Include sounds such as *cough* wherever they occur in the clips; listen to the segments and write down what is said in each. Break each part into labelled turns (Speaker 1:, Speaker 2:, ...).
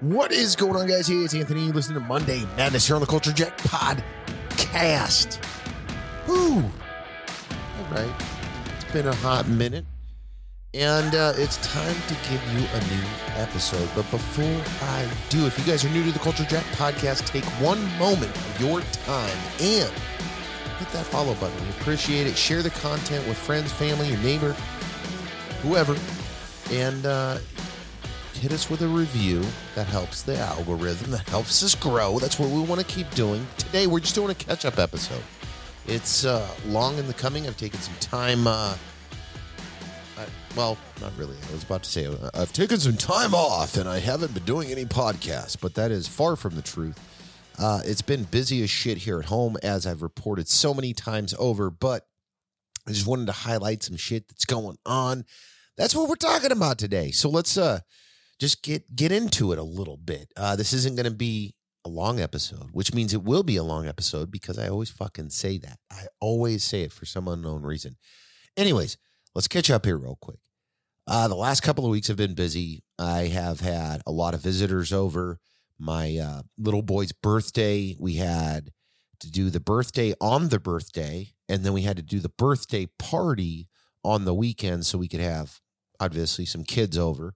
Speaker 1: What is going on, guys? Hey, it's Anthony. You listen to Monday Madness here on the Culture Jack podcast. Whoo! All right. It's been a hot minute. And uh, it's time to give you a new episode. But before I do, if you guys are new to the Culture Jack podcast, take one moment of your time and hit that follow button. We appreciate it. Share the content with friends, family, your neighbor, whoever. And uh, hit us with a review. That helps the algorithm. That helps us grow. That's what we want to keep doing. Today, we're just doing a catch up episode. It's uh, long in the coming. I've taken some time. Uh, I, well, not really. I was about to say uh, I've taken some time off and I haven't been doing any podcasts, but that is far from the truth. Uh, it's been busy as shit here at home, as I've reported so many times over, but I just wanted to highlight some shit that's going on. That's what we're talking about today. So let's uh just get get into it a little bit. Uh, this isn't going to be a long episode, which means it will be a long episode because I always fucking say that. I always say it for some unknown reason. Anyways, let's catch up here real quick. Uh, the last couple of weeks have been busy. I have had a lot of visitors over. My uh, little boy's birthday, we had to do the birthday on the birthday, and then we had to do the birthday party on the weekend so we could have obviously some kids over.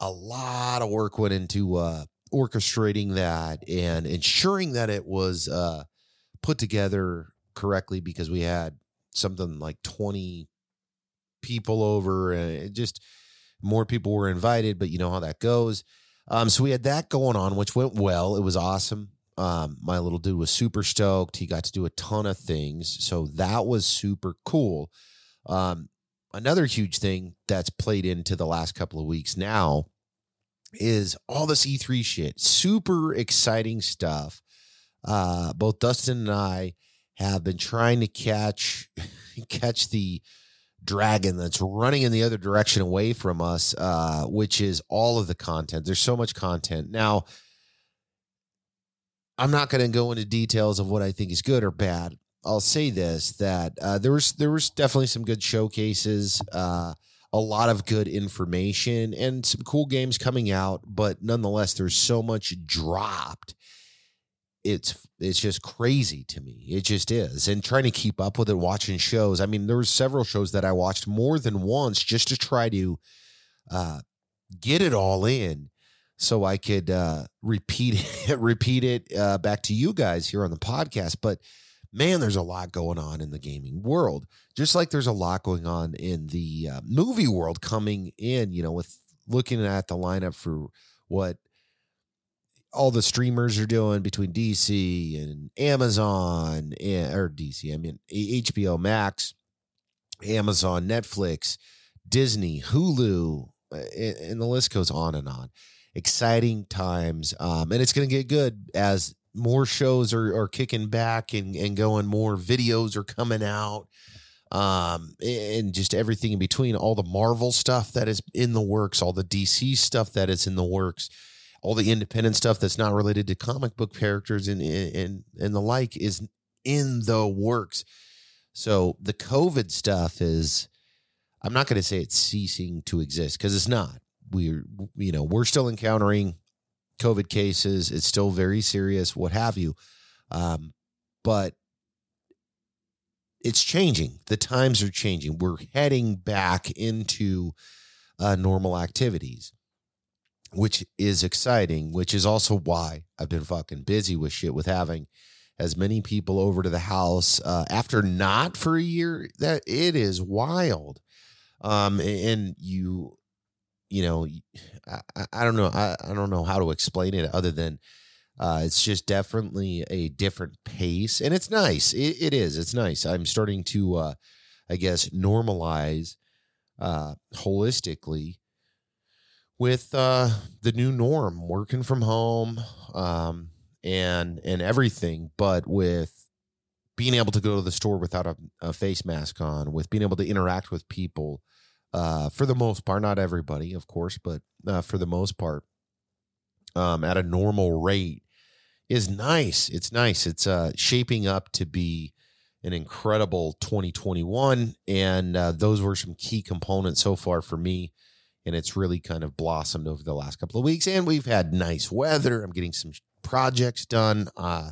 Speaker 1: A lot of work went into uh, orchestrating that and ensuring that it was uh, put together correctly because we had something like 20 people over and just more people were invited but you know how that goes. Um, so we had that going on which went well. It was awesome. Um, my little dude was super stoked. He got to do a ton of things. So that was super cool. Um, another huge thing that's played into the last couple of weeks now is all this E3 shit. Super exciting stuff. Uh, both Dustin and I have been trying to catch *laughs* catch the dragon that's running in the other direction away from us, uh, which is all of the content. There's so much content. Now, I'm not going to go into details of what I think is good or bad. I'll say this that uh, there was there was definitely some good showcases. Uh, a lot of good information and some cool games coming out, but nonetheless, there's so much dropped. It's it's just crazy to me. It just is. And trying to keep up with it, watching shows. I mean, there were several shows that I watched more than once just to try to uh, get it all in, so I could uh, repeat it, *laughs* repeat it uh, back to you guys here on the podcast. But man, there's a lot going on in the gaming world, just like there's a lot going on in the uh, movie world coming in, you know, with looking at the lineup for what all the streamers are doing between DC and Amazon and, or DC, I mean, HBO Max, Amazon, Netflix, Disney, Hulu, uh, and the list goes on and on. Exciting times. Um, and it's going to get good as more shows are, are kicking back and, and going more videos are coming out um and just everything in between all the marvel stuff that is in the works all the dc stuff that is in the works all the independent stuff that's not related to comic book characters and and and the like is in the works. So the covid stuff is i'm not going to say it's ceasing to exist because it's not. We're you know we're still encountering COVID cases. It's still very serious, what have you. Um, but it's changing. The times are changing. We're heading back into uh, normal activities, which is exciting, which is also why I've been fucking busy with shit with having as many people over to the house uh, after not for a year that it is wild um and you you know, I, I don't know. I, I don't know how to explain it other than uh, it's just definitely a different pace, and it's nice. It, it is. It's nice. I'm starting to, uh, I guess, normalize uh, holistically with uh, the new norm, working from home, um, and and everything, but with being able to go to the store without a, a face mask on, with being able to interact with people uh, for the most part, not everybody, of course, but uh, for the most part, um, at a normal rate is nice. It's nice. It's uh, shaping up to be an incredible 2021. And uh, those were some key components so far for me and it's really kind of blossomed over the last couple of weeks. And we've had nice weather. I'm getting some projects done. Uh,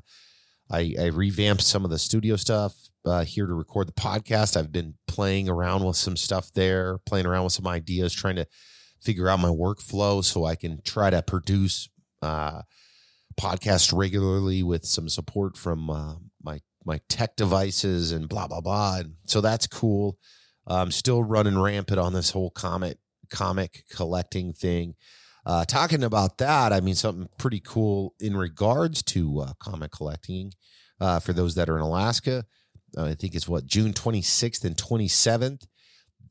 Speaker 1: I, I revamped some of the studio stuff uh, here to record the podcast. I've been playing around with some stuff there, playing around with some ideas, trying to figure out my workflow so I can try to produce uh, podcast regularly with some support from uh, my my tech devices and blah blah blah. And so that's cool. I'm still running rampant on this whole comic comic collecting thing. Uh, talking about that, I mean something pretty cool in regards to uh, comic collecting. Uh, for those that are in Alaska, I think it's what June 26th and 27th.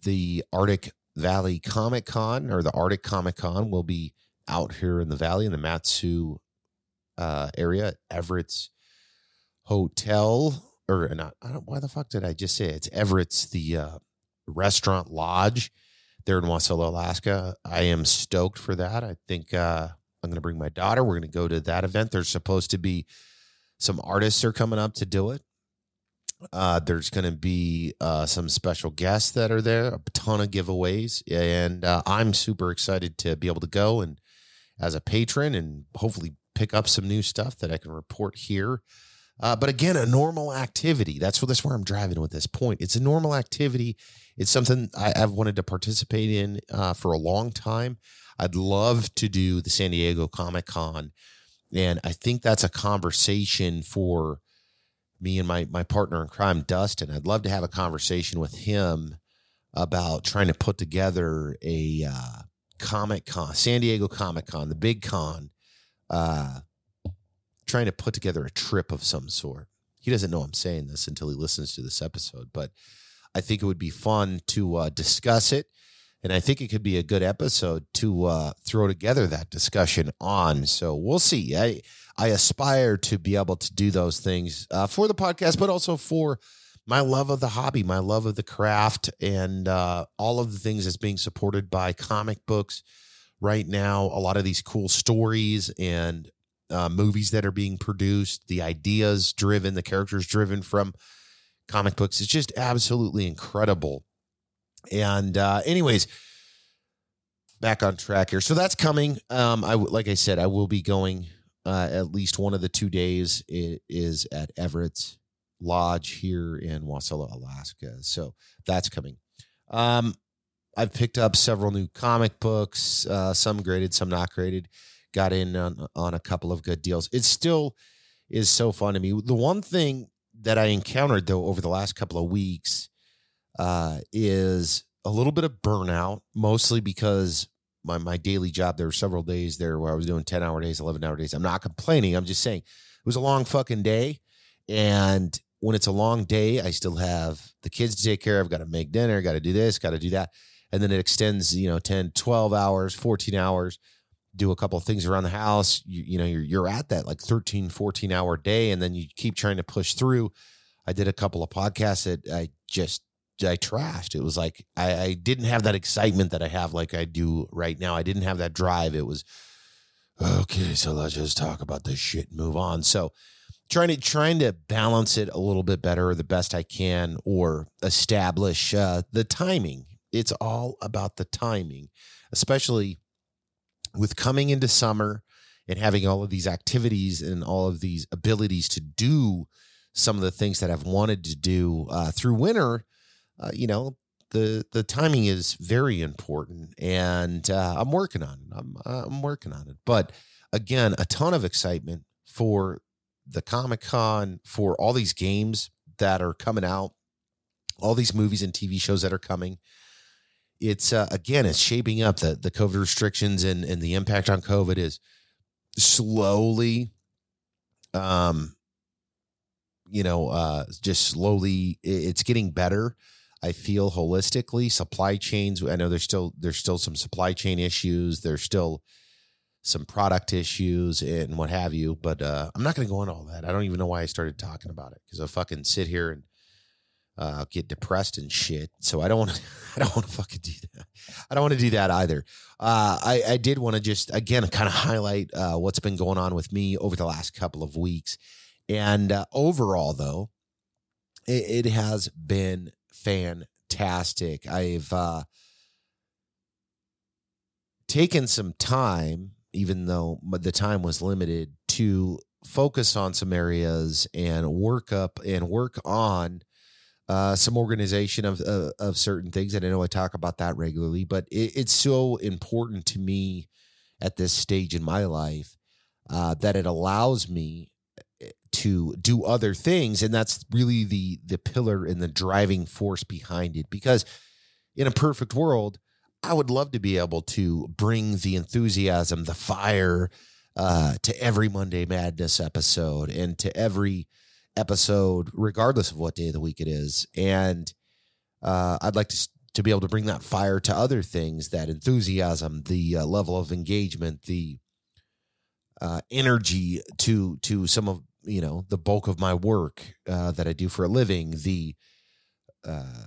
Speaker 1: The Arctic Valley Comic Con or the Arctic Comic Con will be out here in the valley in the Mat-Su uh, area Everett's Hotel or not. I don't. Why the fuck did I just say it? it's Everett's the uh, restaurant lodge there in Wasilla, Alaska. I am stoked for that. I think uh, I'm going to bring my daughter. We're going to go to that event. There's supposed to be some artists are coming up to do it. Uh, there's going to be uh, some special guests that are there, a ton of giveaways, and uh, I'm super excited to be able to go and as a patron and hopefully pick up some new stuff that I can report here. Uh, but again, a normal activity. That's what that's where I'm driving with this point. It's a normal activity. It's something I, have wanted to participate in uh, for a long time. I'd love to do the San Diego Comic Con, and I think that's a conversation for me and my my partner in crime, Dustin. I'd love to have a conversation with him about trying to put together a uh, Comic Con, San Diego Comic Con, the big con, uh, trying to put together a trip of some sort. He doesn't know I'm saying this until he listens to this episode, but I think it would be fun to uh, discuss it. And I think it could be a good episode to uh, throw together that discussion on. So we'll see. I I aspire to be able to do those things uh, for the podcast, but also for my love of the hobby, my love of the craft, and uh, all of the things that's being supported by comic books right now. A lot of these cool stories and uh, movies that are being produced, the ideas driven, the characters driven from comic books. It's just absolutely incredible. And uh, anyways, back on track here. So that's coming. Um, I like I said, I will be going uh, at least one of the two days. It is at Everett's Lodge here in Wasilla, Alaska. So that's coming. Um, I've picked up several new comic books, uh, some graded, some not graded. Got in on, on a couple of good deals. It still is so fun to me. The one thing that I encountered though over the last couple of weeks uh, is a little bit of burnout, mostly because my my daily job. There were several days there where I was doing ten hour days, eleven hour days. I'm not complaining. I'm just saying it was a long fucking day, and when it's a long day, I still have the kids to take care of. I've got to make dinner. Got to do this. Got to do that, and then it extends. You know, 10, 12 hours, fourteen hours. Do a couple of things around the house. You, you know, you're you're at that like 13, 14 hour day, and then you keep trying to push through. I did a couple of podcasts that I just I trashed. It was like I, I, didn't have that excitement that I have like I do right now. I didn't have that drive. It was okay, so let's just talk about this shit and move on. So trying to trying to balance it a little bit better the best I can or establish uh, the timing. It's all about the timing, especially with coming into summer and having all of these activities and all of these abilities to do some of the things that I've wanted to do uh, through winter uh, you know, the the timing is very important, and uh, I'm working on it. I'm I'm working on it. But again, a ton of excitement for the Comic Con, for all these games that are coming out, all these movies and TV shows that are coming. It's uh, again, it's shaping up. The the COVID restrictions and and the impact on COVID is slowly, um, you know, uh, just slowly. It's getting better I feel holistically supply chains. I know there's still there's still some supply chain issues. There's still some product issues and what have you. But uh, I'm not going to go into all that. I don't even know why I started talking about it because I fucking sit here and uh, get depressed and shit. So I don't want to. *laughs* I don't want to fucking do that. I don't want to do that either. Uh, I I did want to just again *laughs* kind of highlight uh, what's been going on with me over the last couple of weeks, and uh, overall though, it, it has been. Fantastic. I've uh, taken some time, even though the time was limited, to focus on some areas and work up and work on uh, some organization of, of, of certain things. And I know I talk about that regularly, but it, it's so important to me at this stage in my life uh, that it allows me to do other things, and that's really the the pillar and the driving force behind it. Because in a perfect world, I would love to be able to bring the enthusiasm, the fire, uh, to every Monday Madness episode and to every episode, regardless of what day of the week it is. And uh, I'd like to to be able to bring that fire to other things, that enthusiasm, the uh, level of engagement, the uh, energy to to some of you know the bulk of my work uh, that I do for a living, the uh,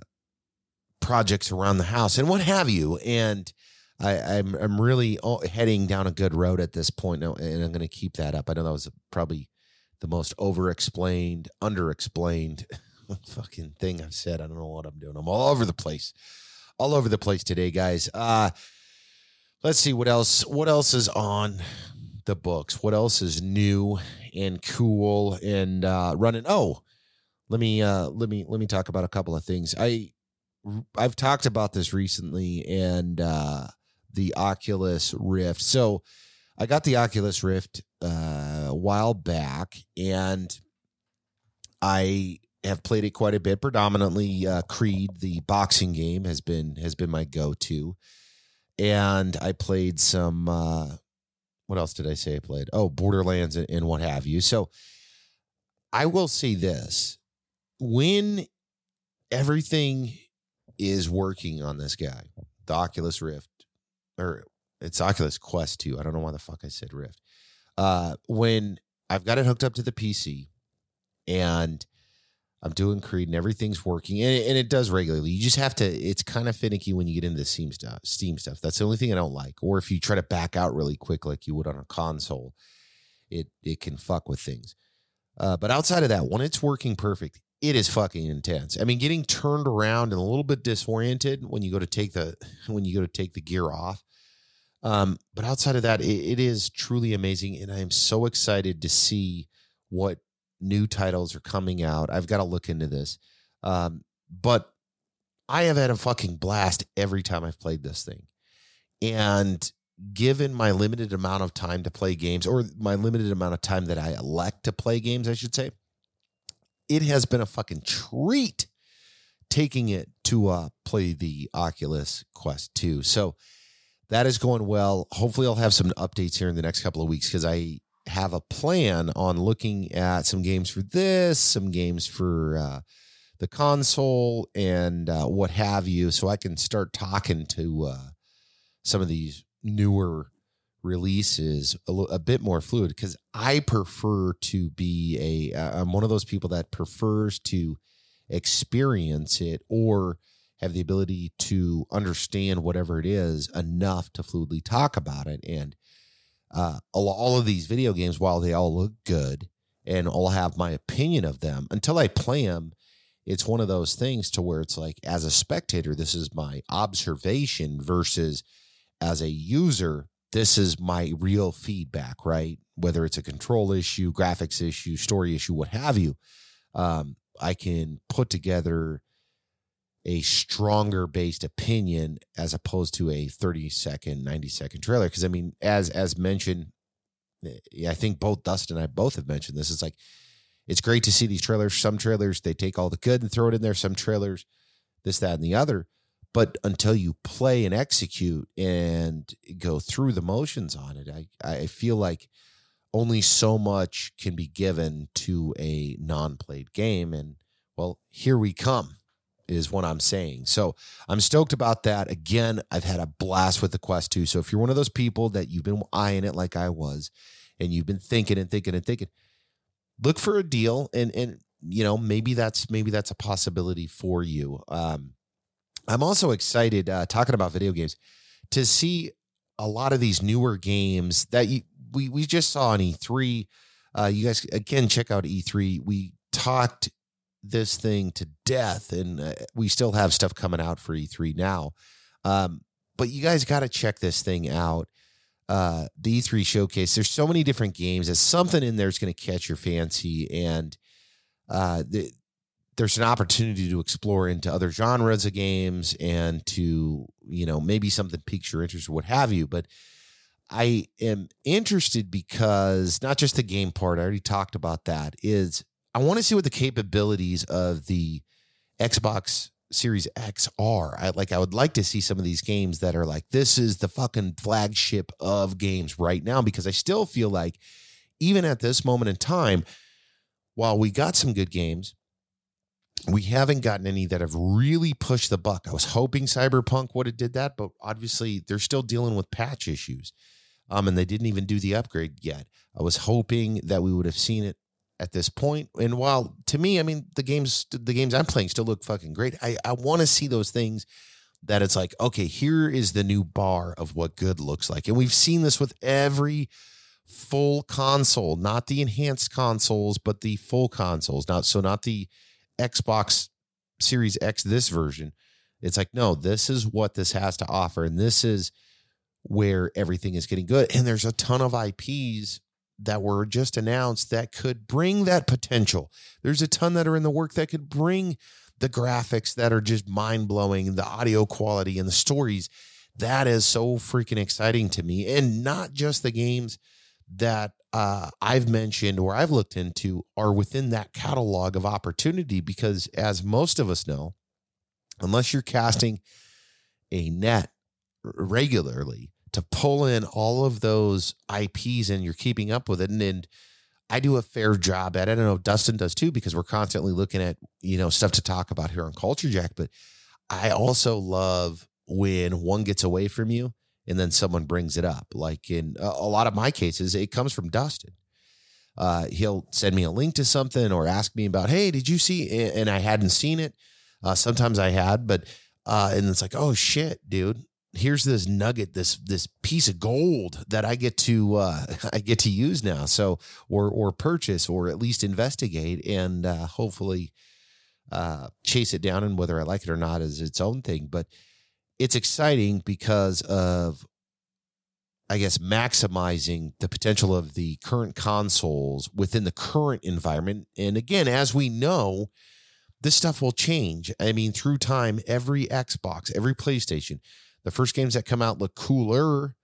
Speaker 1: projects around the house, and what have you, and I, am I'm, I'm really heading down a good road at this and I'm going to keep that up. I know that was probably the most over-explained, under-explained *laughs* fucking thing I've said. I don't know what I'm doing. I'm all over the place, all over the place today, guys. Uh, let's see what else. What else is on the books? What else is new and cool and uh, running? Oh, let me uh, let me let me talk about a couple of things. I I've talked about this recently, and uh, the Oculus Rift. So I got the Oculus Rift uh, a while back, and I have played it quite a bit. Predominantly, uh, Creed, the boxing game, has been has been my go to, and I played some. What else did I say I played? Oh, Borderlands and, and what have you. So I will say this: when everything is working on this guy, the Oculus Rift, or it's Oculus Quest 2. I don't know why the fuck I said Rift. Uh, when I've got it hooked up to the PC and I'm doing Creed and everything's working and it, and it does regularly. You just have to, it's kind of finicky when you get into the Steam stuff, Steam stuff. That's the only thing I don't like. Or if you try to back out really quick, like you would on a console, it, it can fuck with things. Uh, but outside of that, when it's working perfect, it is fucking intense. I mean, getting turned around and a little bit disoriented when you go to take the *laughs* when you go to take the gear off um, but outside of that, it, it is truly amazing, and I am so excited to see what new titles are coming out. I've got to look into this, um, but I have had a fucking blast every time I've played this thing, and given my limited amount of time to play games, or my limited amount of time that I elect to play games, I should say, it has been a fucking treat taking it to uh, play the Oculus Quest 2. So that is going well. Hopefully, I'll have some updates here in the next couple of weeks because I have a plan on looking at some games for this, some games for uh, the console, and uh, what have you, so I can start talking to uh, some of these newer releases a, l- a bit more fluid because I prefer to be a. I'm one of those people that prefers to experience it or have the ability to understand whatever it is enough to fluidly talk about it. And uh, all of these video games, while they all look good and I'll have my opinion of them, until I play them, it's one of those things to where it's like, as a spectator, this is my observation versus as a user, this is my real feedback, right? Whether it's a control issue, graphics issue, story issue, what have you. Um, I can put together a stronger based opinion as opposed to a 30 second 90 second trailer. Because i mean as as mentioned eh, i think both dustin and i both have mentioned this it's like it's great to see these trailers. Some trailers they take all the good and throw it in there. Some trailers this that and the other. But until you play and execute and go through the motions on it i i feel like only so much can be given to a non-played game. And well here we come is what I'm saying. So I'm stoked about that. Again, I've had a blast with the Quest 2. So if you're one of those people that you've been eyeing it like I was, and you've been thinking and thinking and thinking, look for a deal and and you know maybe that's maybe that's a possibility for you. Um, I'm also excited uh, talking about video games to see a lot of these newer games that you, we we just saw on E3. Uh, you guys again check out E3. We talked this thing to death, and uh, we still have stuff coming out for E3 now. Um, but you guys got to check this thing out. Uh, the E3 showcase. There's so many different games. There's something in there that's going to catch your fancy, and uh, the, there's an opportunity to explore into other genres of games and to you know maybe something piques your interest or what have you. But I am interested because not just the game part. I already talked about that. Is I want to see what the capabilities of the Xbox Series X are. I like I would like to see some of these games that are like this is the fucking flagship of games right now because I still feel like even at this moment in time while we got some good games we haven't gotten any that have really pushed the buck. I was hoping Cyberpunk would have did that, but obviously they're still dealing with patch issues. Um, and they didn't even do the upgrade yet. I was hoping that we would have seen it at this point. And while to me, I mean, the games the games I'm playing still look fucking great. I, I want to see those things that it's like, okay, here is the new bar of what good looks like. And we've seen this with every full console, not the enhanced consoles, but the full consoles. Not so not the Xbox Series X this version. It's like, no, this is what this has to offer. And this is where everything is getting good. And there's a ton of IPs that were just announced that could bring that potential. There's a ton that are in the work that could bring the graphics that are just mind blowing, the audio quality and the stories. That is so freaking exciting to me. And not just the games that uh, I've mentioned or I've looked into are within that catalog of opportunity because, as most of us know, unless you're casting a net regularly, to pull in all of those IPs and you're keeping up with it. And, and I do a fair job at it. I don't know Dustin does too, because we're constantly looking at, you know, stuff to talk about here on Culture Jack. But I also love when one gets away from you and then someone brings it up. Like in a, lot of my cases, it comes from Dustin. Uh, he'll send me a link to something or ask me about, hey, did you see? And I hadn't seen it. Uh, sometimes I had, but uh, and it's like, oh shit, dude, here's this nugget, this this piece of gold that I get to uh, *laughs* I get to use now. So or or purchase or at least investigate and uh, hopefully uh, chase it down. And whether I like it or not is its own thing. But it's exciting because of I guess maximizing the potential of the current consoles within the current environment. And again, as we know, this stuff will change. I mean, through time, every Xbox, every PlayStation, the first games that come out look cooler,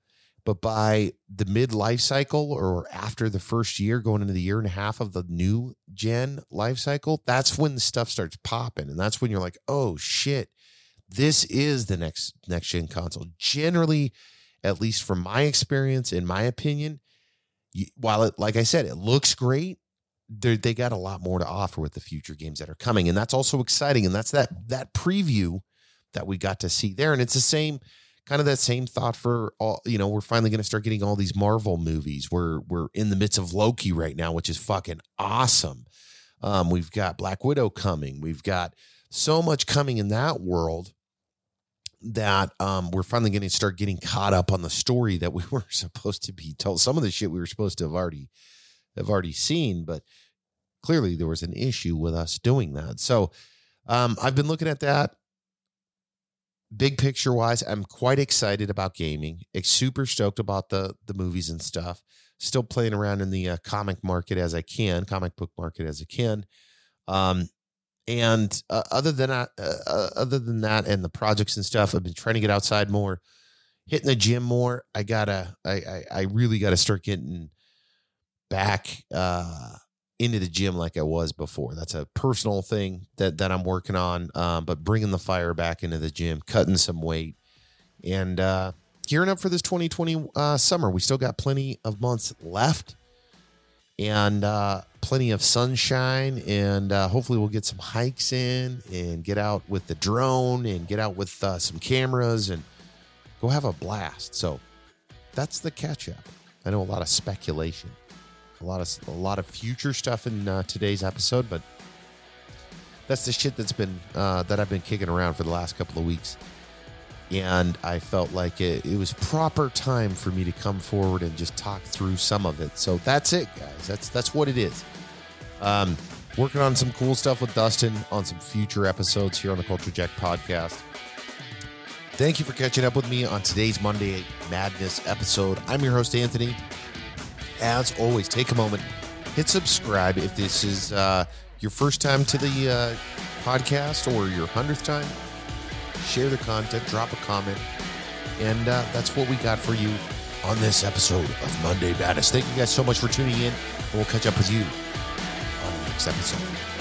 Speaker 1: but by the mid life cycle or after the first year, going into the year and a half of the new gen life cycle, that's when the stuff starts popping. And that's when you're like, oh shit, this is the next next gen console. Generally, at least from my experience, in my opinion, while it, like I said, it looks great, they got a lot more to offer with the future games that are coming, and that's also exciting. And that's that that preview that we got to see there. And it's the same kind of that same thought for all, you know, we're finally going to start getting all these Marvel movies. We're we're in the midst of Loki right now, which is fucking awesome. Um, we've got Black Widow coming. We've got so much coming in that world that um, we're finally going to start getting caught up on the story that we *laughs* were supposed to be told. Some of the shit we were supposed to have already have already seen, but clearly there was an issue with us doing that. So um, I've been looking at that big picture wise, I'm quite excited about gaming. super stoked about the the movies and stuff. Still playing around in the uh, comic market as I can, comic book market as I can. Um, and uh, other than that, uh, uh, other than that, and the projects and stuff, I've been trying to get outside more, hitting the gym more. I gotta, I, I, I really gotta start getting back. Uh, into the gym like I was before. That's a personal thing that that I'm working on. Um, but bringing the fire back into the gym, cutting some weight, and uh, gearing up for this 2020 uh, summer. We still got plenty of months left, and uh, plenty of sunshine, and uh, hopefully we'll get some hikes in and get out with the drone and get out with uh, some cameras and go have a blast. So that's the catch up. I know a lot of speculation a lot of a lot of future stuff in uh, today's episode, but that's the shit that's been uh, that I've been kicking around for the last couple of weeks, and I felt like it, it was proper time for me to come forward and just talk through some of it. So that's it, guys. That's that's what it is. Um, working on some cool stuff with Dustin on some future episodes here on the Culture Jack podcast. Thank you for catching up with me on today's Monday Madness episode. I'm your host, Anthony. As always, take a moment, hit subscribe if this is uh, your first time to the uh, podcast or your hundredth time. Share the content, drop a comment, and uh, that's what we got for you on this episode of Monday Madness. Thank you guys so much for tuning in, and we'll catch up with you on the next episode.